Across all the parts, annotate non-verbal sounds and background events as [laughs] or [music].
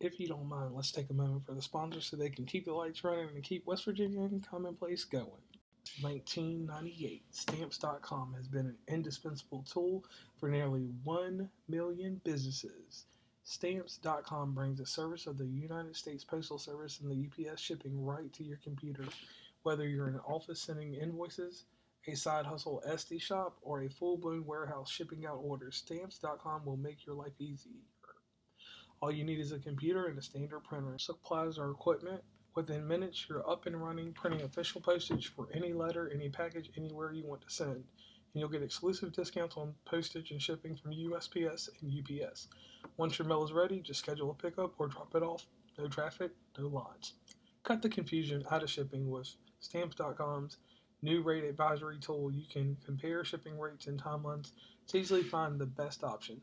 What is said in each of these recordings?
if you don't mind, let's take a moment for the sponsors so they can keep the lights running and keep West Virginia Commonplace going. 1998, Stamps.com has been an indispensable tool for nearly 1 million businesses. Stamps.com brings the service of the United States Postal Service and the UPS shipping right to your computer. Whether you're in an office sending invoices, a side hustle Etsy shop, or a full blown warehouse shipping out orders, Stamps.com will make your life easier. All you need is a computer and a standard printer, supplies, or equipment. Within minutes, you're up and running, printing official postage for any letter, any package, anywhere you want to send. And you'll get exclusive discounts on postage and shipping from USPS and UPS. Once your mail is ready, just schedule a pickup or drop it off. No traffic, no lines. Cut the confusion out of shipping with Stamps.com's new rate advisory tool. You can compare shipping rates and timelines to easily find the best option.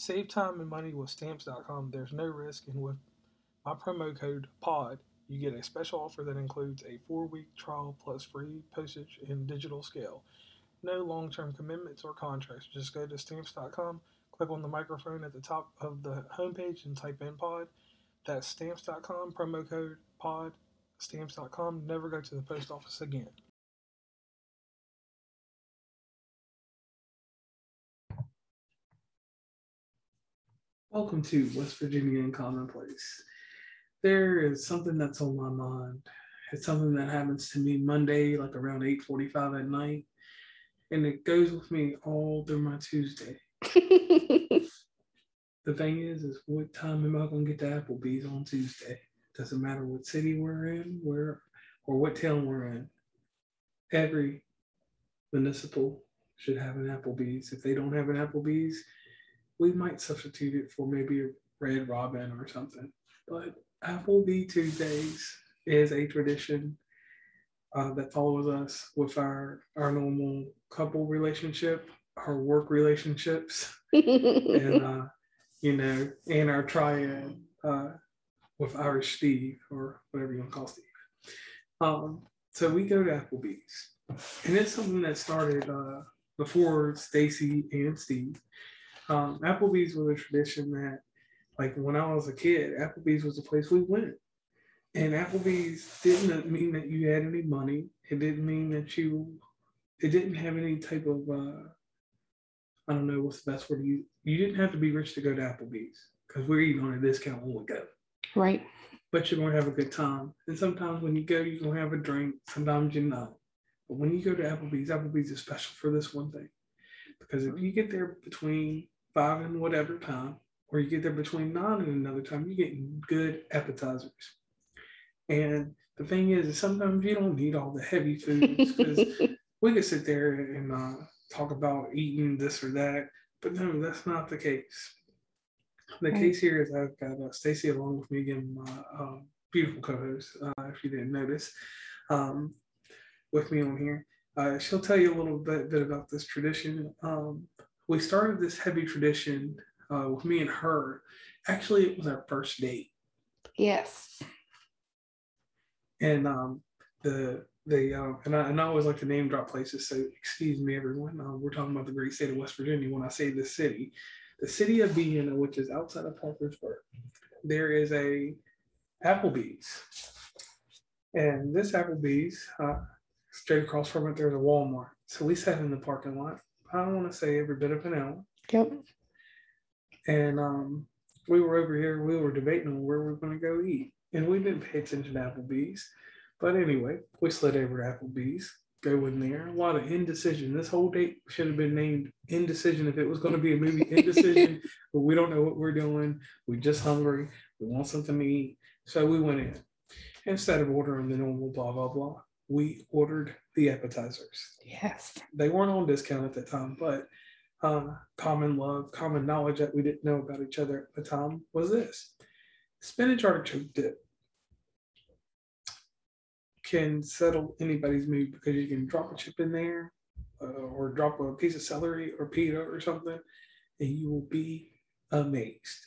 Save time and money with Stamps.com. There's no risk, and with my promo code POD, you get a special offer that includes a four week trial plus free postage and digital scale. No long term commitments or contracts. Just go to Stamps.com, click on the microphone at the top of the homepage, and type in POD. That's Stamps.com, promo code POD, Stamps.com. Never go to the post office again. Welcome to West Virginia in Commonplace. There is something that's on my mind. It's something that happens to me Monday, like around 8:45 at night, and it goes with me all through my Tuesday. [laughs] the thing is, is what time am I gonna get to Applebee's on Tuesday? Doesn't matter what city we're in, where or what town we're in. Every municipal should have an Applebee's. If they don't have an Applebee's, we might substitute it for maybe a Red Robin or something. But Applebee Tuesdays is a tradition uh, that follows us with our our normal couple relationship, our work relationships, and [laughs] uh, you know, and our triad uh, with Irish Steve or whatever you want to call Steve. Um, so we go to Applebee's, and it's something that started uh, before Stacy and Steve um, Applebee's was a tradition that, like when I was a kid, Applebee's was the place we went. And Applebee's didn't mean that you had any money. It didn't mean that you, it didn't have any type of, uh, I don't know what's the best word to use. You didn't have to be rich to go to Applebee's because we're eating on a discount when we go. Right. But you're going to have a good time. And sometimes when you go, you're going to have a drink. Sometimes you're not. But when you go to Applebee's, Applebee's is special for this one thing. Because if you get there between five and whatever time, or you get there between nine and another time, you're getting good appetizers. And the thing is, is sometimes you don't need all the heavy foods because [laughs] we can sit there and uh, talk about eating this or that, but no, that's not the case. The right. case here is I've got uh, Stacy along with me again, my uh, beautiful co-host, uh, if you didn't notice, um, with me on here. Uh, she'll tell you a little bit, bit about this tradition. Um, we started this heavy tradition uh, with me and her. Actually, it was our first date. Yes. And um, the the uh, and, I, and I always like to name drop places. So excuse me, everyone. Uh, we're talking about the great state of West Virginia. When I say the city, the city of Vienna, which is outside of Parkersburg, there is a Applebee's, and this Applebee's, uh, straight across from it, there's a Walmart. So we sat in the parking lot I don't want to say every bit of an hour. Yep. And um, we were over here, we were debating on where we are going to go eat. And we didn't pay attention to Applebee's. But anyway, we slid over to Applebee's, go in there. A lot of indecision. This whole date should have been named Indecision if it was going to be a movie, [laughs] Indecision. but we don't know what we're doing. We're just hungry. We want something to eat. So we went in. Instead of ordering the normal blah, blah, blah, we ordered the appetizers. Yes. They weren't on discount at the time, but uh, common love, common knowledge that we didn't know about each other at the time was this spinach artichoke dip can settle anybody's mood because you can drop a chip in there uh, or drop a piece of celery or pita or something, and you will be amazed.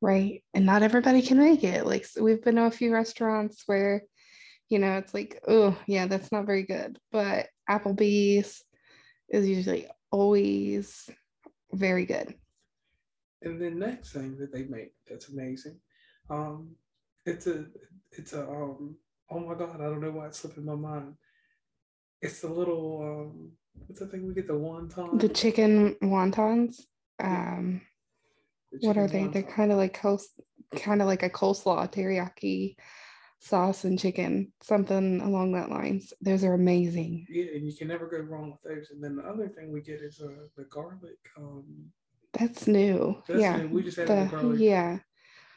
Right. And not everybody can make it. Like we've been to a few restaurants where you know, it's like, oh, yeah, that's not very good. But Applebee's is usually always very good. and the next thing that they make that's amazing, um, it's a it's a um oh my god I don't know why it's slipping my mind. It's the little um what's the thing we get the wonton The chicken wontons. Um, the what are chicken they? They're kind of like close, kind of like a coleslaw teriyaki sauce and chicken, something along that lines. Those are amazing. Yeah, and you can never go wrong with those. And then the other thing we get is uh, the garlic. Um, That's new. that's yeah. new. we just added the- the garlic. yeah.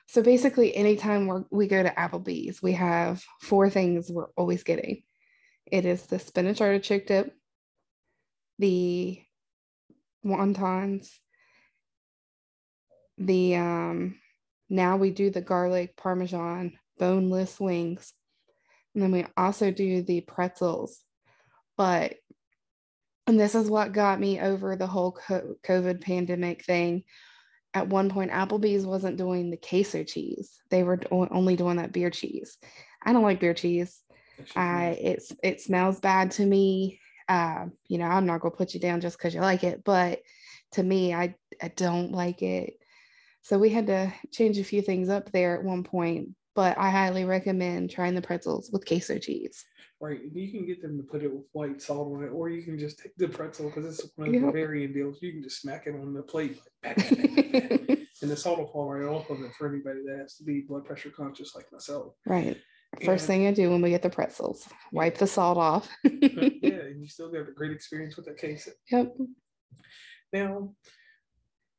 So basically, anytime we we go to Applebee's, we have four things we're always getting. It is the spinach artichoke dip, the wontons, the um now we do the garlic parmesan boneless wings, and then we also do the pretzels. But and this is what got me over the whole COVID pandemic thing. At one point applebee's wasn't doing the queso cheese. They were only doing that beer cheese. I don't like beer cheese. I it's it smells bad to me. Uh, you know i'm not gonna put you down just because you like it but to me i i don't like it. So we had to change a few things up there at one point but i highly recommend trying the pretzels with queso cheese Right. You can get them to put it with white salt on it, or you can just take the pretzel because it's one of the Yep. Bavarian deals. You can just smack it on the plate, like, bang, bang, bang. and the salt will fall right off of it for anybody that has to be blood pressure conscious like myself. right first And- thing i do when we get the pretzels wipe the salt off [laughs] yeah, and you still get a great experience with that case. yep Now,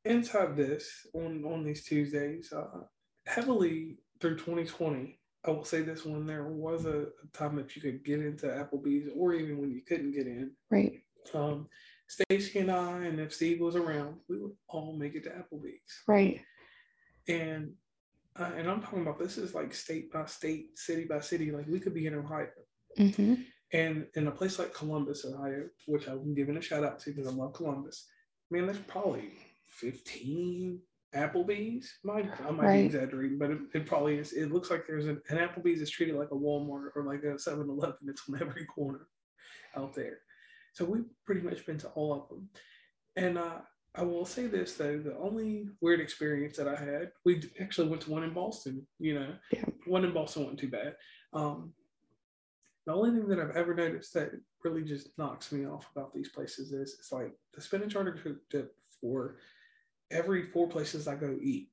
inside this on on these Tuesdays, uh, heavily through 2020, I will say this: when there was a, time that you could get into Applebee's, or even when you couldn't get in, right um, Stacy and I, and if Steve was around, we would all make it to Applebee's. right And uh, and I'm talking about this is like state by state, city by city. Like we could be in Ohio, hmm and in a place like Columbus, Ohio, which I'm giving a shout out to because I love Columbus. Man, there's probably 15 Applebee's. Might I might Right. be exaggerating, but it, it probably is. It looks like there's an, an Applebee's is treated like a Walmart or like a 7-Eleven. It's on every corner out there. So we've pretty much been to all of them. And uh, I will say this though: the only weird experience that I had, we actually went to one in Boston. You know, Yeah. one in Boston wasn't too bad. Um, the only thing that I've ever noticed that really just knocks me off about these places is it's like the spinach artichoke dip for every four places I go eat.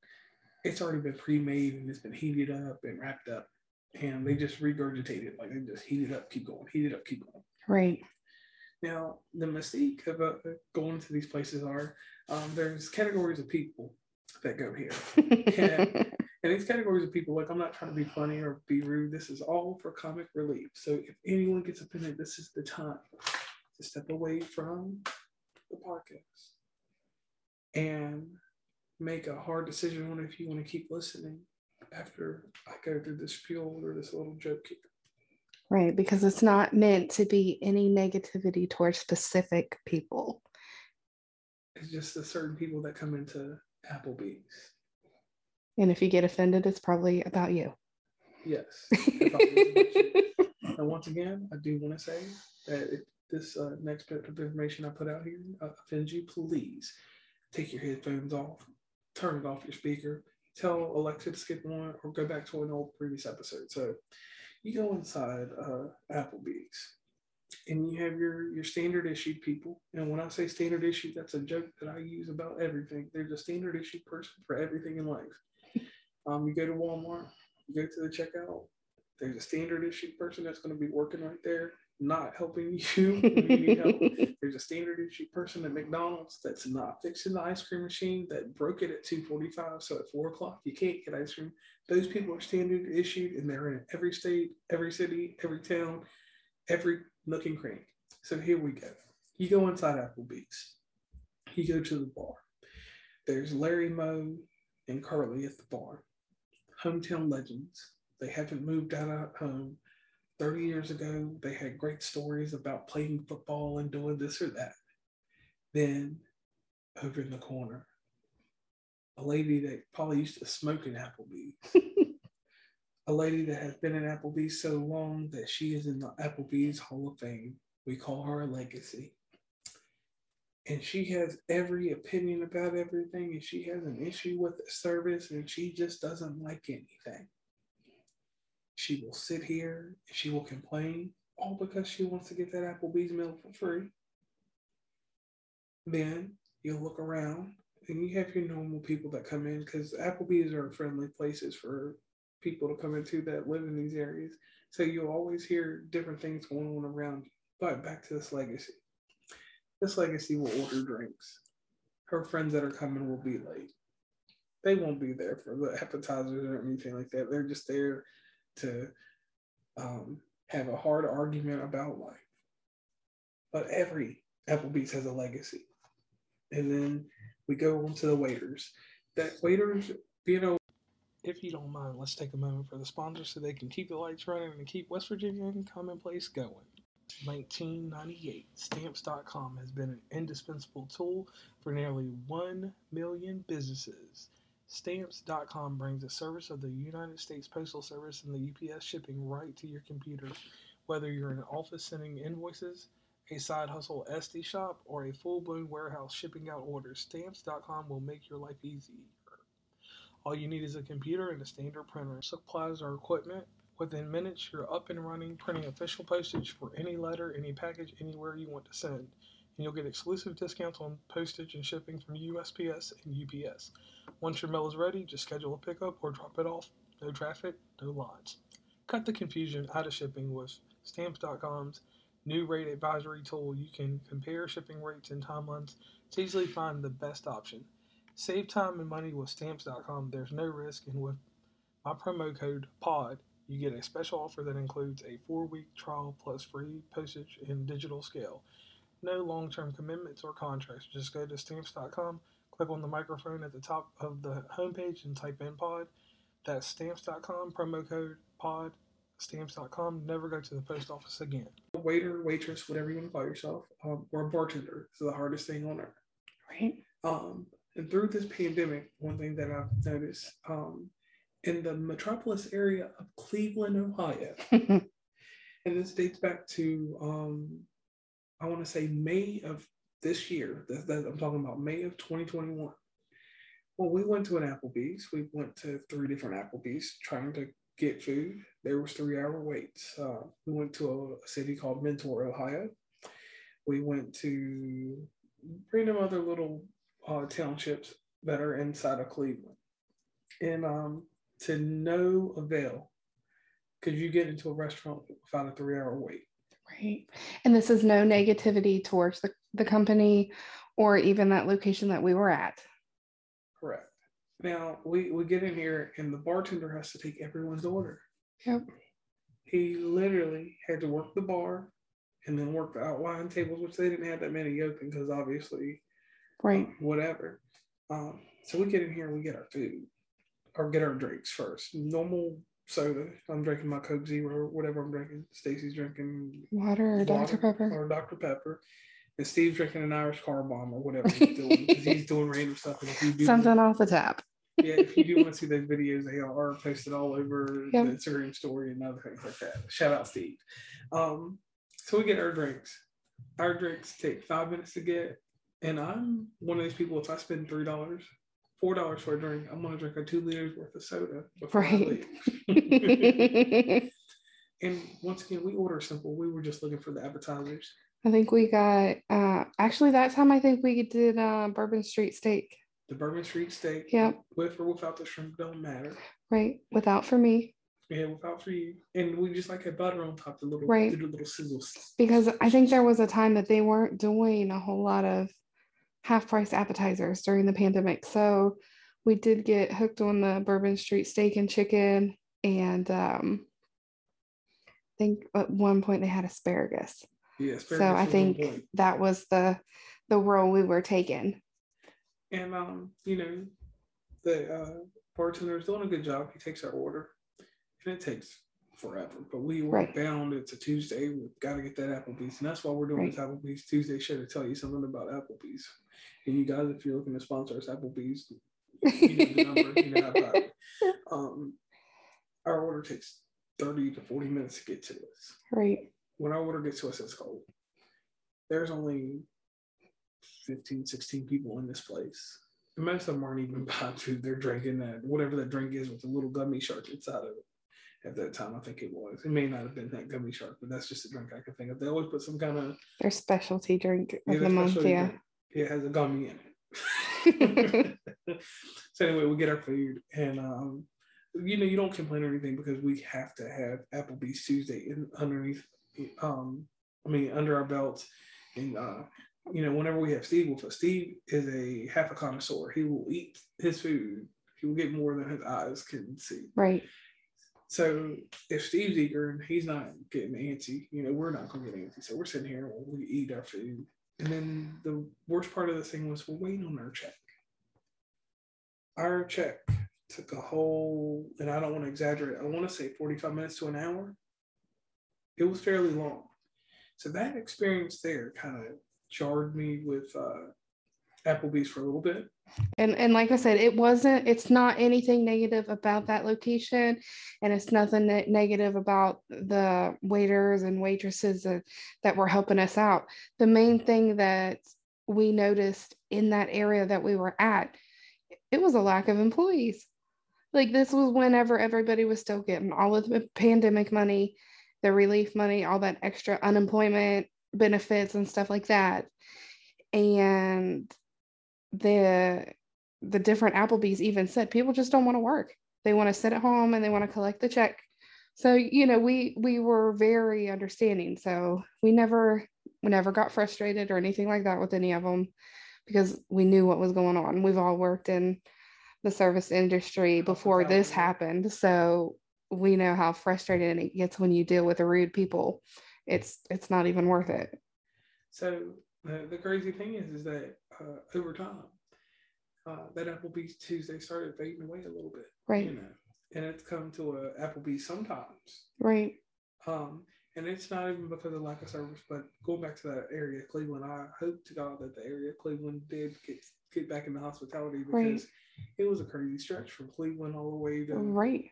It's already been pre-made and it's been heated up and wrapped up, and they just regurgitate it like they just heat it up, keep going, heat it up, keep going. right Now, the mystique of uh, going to these places are um, there's categories of people that go here. [laughs] And these categories of people, like I'm not trying to be funny or be rude. This is all for comic relief. So if anyone gets offended, this is the time to step away from the podcast and make a hard decision on if you want to keep listening after I go through this spiel or this little joke here. Right, because it's not meant to be any negativity towards specific people. It's just the certain people that come into Applebee's. And if you get offended, it's probably about you. Yes. it probably is about you. And once again, I do want to say that if this uh, next bit of information I put out here uh, offends you, please take your headphones off, turn it off your speaker, tell Alexa to skip one, or go back to an old previous episode. So you go inside uh, Applebee's and you have your your standard issued people. And when I say standard issue, that's a joke that I use about everything. There's a standard issued person for everything in life. [laughs] Um, you go to Walmart, you go to the checkout. There's a standard issue person that's going to be working right there, not helping you [laughs] [laughs] you help. There's a standard issue person at McDonald's that's not fixing the ice cream machine that broke it at 2:45. So at four o'clock you can't get ice cream. Those people are standard issued and they're in every state, every city, every town, every nook and cranny. So here we go. You go inside Applebee's. You go to the bar. There's Larry Moe and Curly at the bar. Hometown legends. They haven't moved out of home. 30 years ago, they had great stories about playing football and doing this or that. Then, over in the corner, a lady that probably used to smoke in Applebee's. [laughs] a lady that has been in Applebee's so long that she is in the Applebee's Hall of Fame. We call her a legacy. and she has every opinion about everything and she has an issue with the service and she just doesn't like anything. She will sit here and she will complain all because she wants to get that Applebee's meal for free. Then you'll look around and you have your normal people that come in because Applebee's are friendly places for people to come into that live in these areas. So you'll always hear different things going on around you. But back to this legacy. This legacy will order drinks. Her friends that are coming will be late. They won't be there for the appetizers or anything like that. They're just there to um, have a hard argument about life. But every Applebee's has a legacy. And then we go on to the waiters. That waiters, you know, if you don't mind, let's take a moment for the sponsors so they can keep the lights running and keep West Virginia Commonplace going. 1998, Stamps.com has been an indispensable tool for nearly 1 million businesses. Stamps.com brings the service of the United States Postal Service and the UPS shipping right to your computer. Whether you're in an office sending invoices, a side hustle Etsy shop, or a full blown warehouse shipping out orders, Stamps.com will make your life easier. All you need is a computer and a standard printer. Supplies or equipment. Within minutes, you're up and running, printing official postage for any letter, any package, anywhere you want to send. And you'll get exclusive discounts on postage and shipping from USPS and UPS. Once your mail is ready, just schedule a pickup or drop it off. No traffic, no lines. Cut the confusion out of shipping with Stamps.com's new rate advisory tool. You can compare shipping rates and timelines to easily find the best option. Save time and money with Stamps.com. There's no risk, and with my promo code POD, you get a special offer that includes a four week trial plus free postage and digital scale. No long term commitments or contracts. Just go to Stamps.com, click on the microphone at the top of the homepage, and type in POD. That's Stamps.com, promo code POD. Stamps.com. Never go to the post office again. Waiter, waitress, whatever you want to call yourself, um, or a bartender is the hardest thing on earth. Right. Um, and through this pandemic, one thing that I've noticed um, in the metropolis area of Cleveland, Ohio, [laughs] and this dates back to, um, I want to say May of this year. That, that I'm talking about May of 2021. Well, we went to an Applebee's. We went to three different Applebee's trying to get food. There was three hour waits. Uh, we went to a city called Mentor, Ohio. We went to random other little uh, townships that are inside of Cleveland. And um, to no avail could you get into a restaurant without a three hour wait. Right. And this is no negativity towards the, the company or even that location that we were at. Correct. Now we, we get in here and the bartender has to take everyone's order. Yep. He literally had to work the bar and then work the outline tables, which they didn't have that many open because obviously Right. um, whatever. Um, so we get in here and we get our food or get our drinks first. Normal soda. I'm drinking my Coke Zero, whatever I'm drinking. Stacy's drinking Water or Dr. Pepper. or Dr. Pepper. And Steve's drinking an Irish car bomb or whatever he's doing [laughs] because he's doing random stuff. And if you do Something off the tap. yeah, if you do want to [laughs] see those videos, they are posted all over Yep. the Instagram story and other things like that. Shout out Steve. Um, so we get our drinks. Our drinks take five minutes to get, and I'm one of these people. If I spend three dollars, four dollars for a drink, I'm gonna drink a two liters worth of soda before I Right. leave. I [laughs] and once again, we order simple. We were just looking for the appetizers. I think we got uh actually that time I think we did uh Bourbon Street steak. The Bourbon Street steak, Yep. with or without the shrimp, don't matter. Right. Without for me. Yeah, without for you. And we just like had butter on top, the little, Right. the little sizzles. Because I think there was a time that they weren't doing a whole lot of half price appetizers during the pandemic. So we did get hooked on the Bourbon Street steak and chicken. And um I think at one point they had asparagus. Yeah, so I think that was the the role we were taking. And um, you know, the uh, bartender is doing a good job. He takes our order, and it takes forever. But we were Right. bound. It's a Tuesday. We've got to get that Applebee's, and that's why we're doing this Applebee's Tuesday show to tell you something about Applebee's. And you guys, if you're looking to sponsor us, Applebee's, you know the number. You know how. [laughs] Um, our order takes thirty to forty minutes to get to us. Right. when our order gets to us, it's cold. There's only 15, 16 people in this place. And most of them aren't even [laughs] buying food. They're drinking that, whatever that drink is with the little gummy shark inside of it. At that time, I think it was. It may not have been that gummy shark, but that's just a drink I can think of. They always put some kind of Their specialty drink of yeah, the month. Yeah. drink. It has a gummy in it. [laughs] [laughs] so anyway, we get our food, and um, you know, you don't complain or anything because we have to have Applebee's Tuesday in underneath. Um, I mean, under our belts, and uh, you know, whenever we have Steve with us, Steve is a half a connoisseur. He will eat his food. He will get more than his eyes can see. Right. So if Steve's eager and he's not getting antsy, you know, we're not going to get antsy. So we're sitting here we eat our food. And then the worst part of the thing was we're waiting on our check. Our check took a whole, and I don't want to exaggerate, I want to say 45 minutes to an hour. It was fairly long. So that experience there kind of jarred me with uh, Applebee's for a little bit. And and like I said, it wasn't. It's not anything negative about that location, and it's nothing ne- negative about the waiters and waitresses that, that were helping us out. The main thing that we noticed in that area that we were at, it was a lack of employees. Like this was whenever everybody was still getting all of the pandemic money, the relief money, all that extra unemployment benefits and stuff like that, and the the different Applebee's even said people just don't want to work. They want to sit at home and they want to collect the check. So, you know, we we were very understanding. So we never we never got frustrated or anything like that with any of them because we knew what was going on. We've all worked in the service industry before this happened. So we know how frustrating it gets when you deal with the rude people. It's it's not even worth it. So the, the crazy thing is, is that uh, over time, uh, that Applebee's Tuesday started fading away a little bit, Right. you know, and it's come to a Applebee's sometimes. Right. Um, and it's not even because of lack of service, but going back to that area, Cleveland, I hope to God that the area of Cleveland did get get back into hospitality because Right. it was a crazy stretch from Cleveland all the way to Right.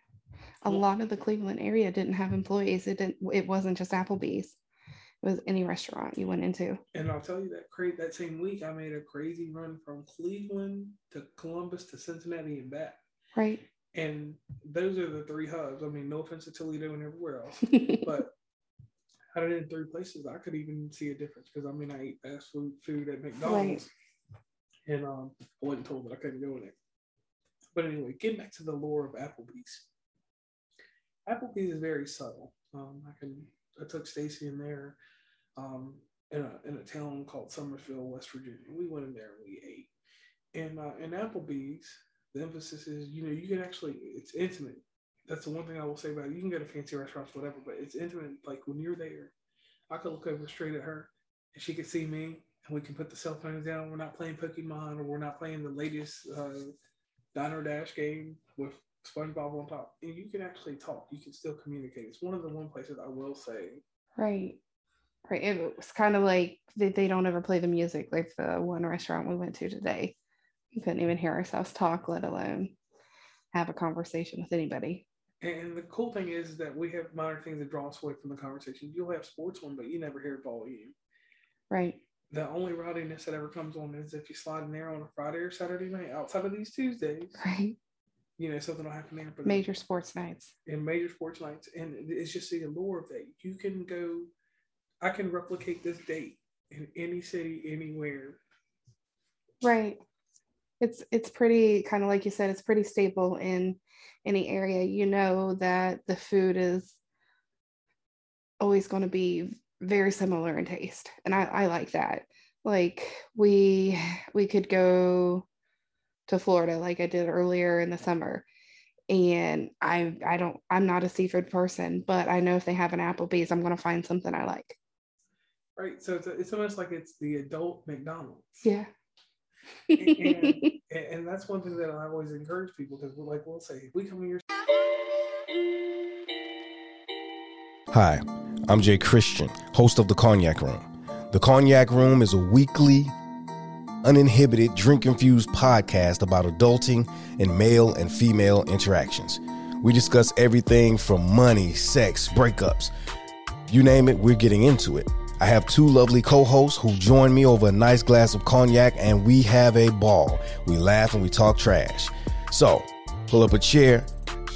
A lot of the Cleveland area didn't have employees. It didn't it wasn't just Applebee's. It was any restaurant you went into. And I'll tell you that cra- that same week, I made a crazy run from Cleveland to Columbus to Cincinnati and back. Right. And those are the three hubs. I mean, no offense to Toledo and everywhere else, [laughs] but out of the three places, I could even see a difference because I mean, I ate fast food food at McDonald's, and um, I wasn't told that I couldn't go in there. But anyway, getting back to the lore of Applebee's. Applebee's is very subtle. Um, I can I took Stacy in there, um, in a in a town called Summersville, West Virginia. We went in there and we ate. And uh, in Applebee's, the emphasis is you know you can actually it's intimate. That's the one thing I will say about it. You can go to fancy restaurants, whatever, but it's intimate. Like when you're there, I could look over straight at her, and she could see me, and we can put the cell phones down. We're not playing Pokemon, or we're not playing the latest uh, Diner Dash game with SpongeBob on top. And you can actually talk. You can still communicate. It's one of the one places I will say right. Right. It was kind of like they, they don't ever play the music like the one restaurant we went to today. You couldn't even hear ourselves talk, let alone have a conversation with anybody. And the cool thing is that we have minor things that draw us away from the conversation. You'll have sports one, but you never hear volume. Right. The only rowdiness that ever comes on is if you slide in there on a Friday or Saturday night. Outside of these Tuesdays, Right. You know something will happen there. But Major sports nights. and major sports nights, and it's just the allure of that. You can go. I can replicate this date in any city, anywhere. Right. It's it's pretty kind of like you said, it's pretty stable in any area. You know that the food is always going to be very similar in taste. And I, I like that. Like we we could go to Florida like I did earlier in the summer. And I I don't I'm not a seafood person, but I know if they have an Applebee's, I'm gonna find something I like. Right. So it's, it's almost like it's the adult McDonald's. Yeah. and, [laughs] and, and that's one thing that I always encourage people because, we're like we'll say, if we come here, Hi, I'm Jay Christian, host of The Cognac Room. The Cognac Room is a weekly, uninhibited, drink infused podcast about adulting and male and female interactions. We discuss everything from money, sex, breakups. You name it, we're getting into it. I have two lovely co hosts who join me over a nice glass of cognac, and we have a ball. We laugh and we talk trash. So, pull up a chair,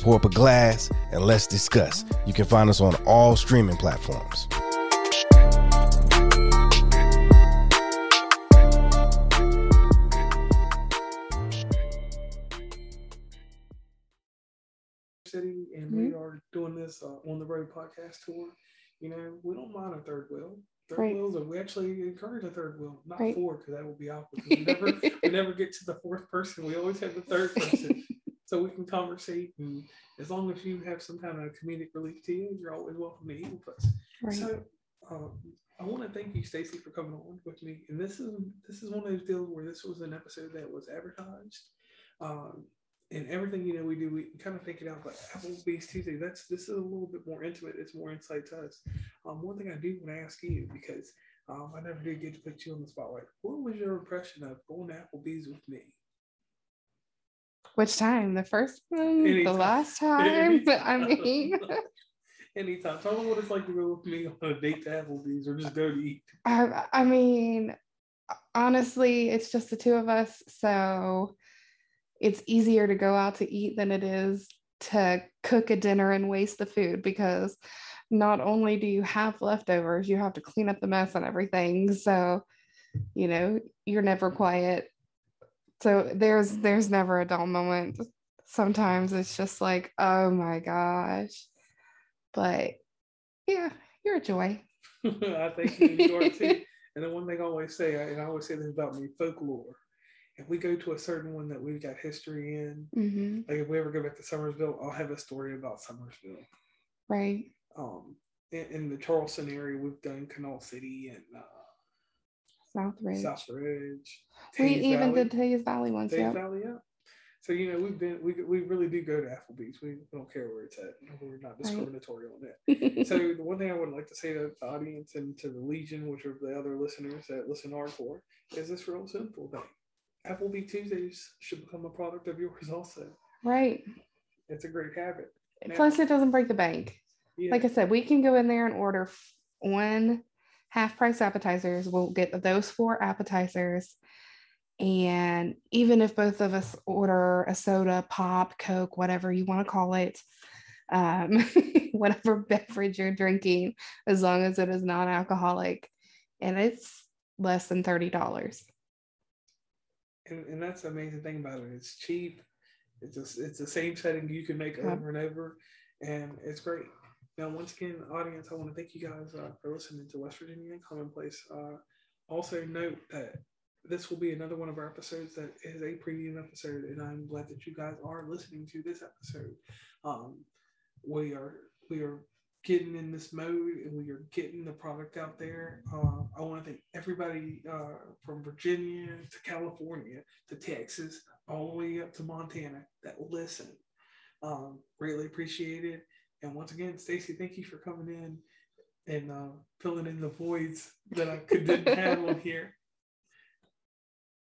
pour up a glass, and let's discuss. You can find us on all streaming platforms. On the road podcast tour. You know, we don't mind a third wheel. Third right. wheels, and we actually encourage a third wheel, not right. four, because that would be awkward. We [laughs] never, we never get to the fourth person. We always have the third person, [laughs] so we can conversate. And as long as you have some kind of comedic relief to you, you're always welcome to eat with us. Right. So, um, I want to thank you, Stacy, for coming on with me. And this is this is one of those deals where this was an episode that was advertised. Um, and everything you know we do, we kind of think it out. But Applebee's Tuesday, that's this is a little bit more intimate. It's more insight to us. Um, one thing I do want to ask you because um, I never did get to put you on the spotlight. What was your impression of going to Applebee's with me? Which time? The first one? Anytime. The last [laughs] time? But [laughs] I mean. [laughs] Anytime. Tell me what it's like to go with me on a date to Applebee's or just go to eat. I, I mean, honestly, it's just the two of us. So it's easier to go out to eat than it is to cook a dinner and waste the food because not only do you have leftovers, you have to clean up the mess and everything. So, you know, you're never quiet. So there's there's never a dull moment. Sometimes it's just like, oh my gosh. But yeah, you're a joy. [laughs] I think you are too. And the one thing I always say, and I always say this about me, folklore if we go to a certain one that we've got history in, mm-hmm. like if we ever go back to Summersville, I'll have a story about Summersville. Right. Um, in, in the Charleston area, we've done Kanawha City and uh, Southridge. Southridge. we even did Teays Valley once. Teays Valley, yeah. So you know we've been we, we really do go to Applebee's. We don't care where it's at. We're not discriminatory right. on that. [laughs] so the one thing I would like to say to the audience and to the Legion, which are the other listeners that listen hardcore, is this real simple thing. Applebee Tuesdays should become a product of yours also. Right. It's a great habit. Plus, it doesn't break the bank. Yeah. Like I said, we can go in there and order one half price appetizers. We'll get those four appetizers. And even if both of us order a soda, pop, Coke, whatever you want to call it, um, [laughs] whatever beverage you're drinking, as long as it is non alcoholic, and it's less than $30 and, and that's the amazing thing about it. It's cheap. It's a, it's the same setting you can make over and over, and it's great. Now, once again, audience, I want to thank you guys uh, for listening to West Virginia Commonplace. Uh, also, note that this will be another one of our episodes that is a premium episode, and I'm glad that you guys are listening to this episode. Um, we are we are getting in this mode and we are getting the product out there. Uh, I want to thank everybody uh, from Virginia to California to Texas, all the way up to Montana that listen. Um, greatly appreciate it. And once again, Stacy, thank you for coming in and uh, filling in the voids that I could, didn't have on here.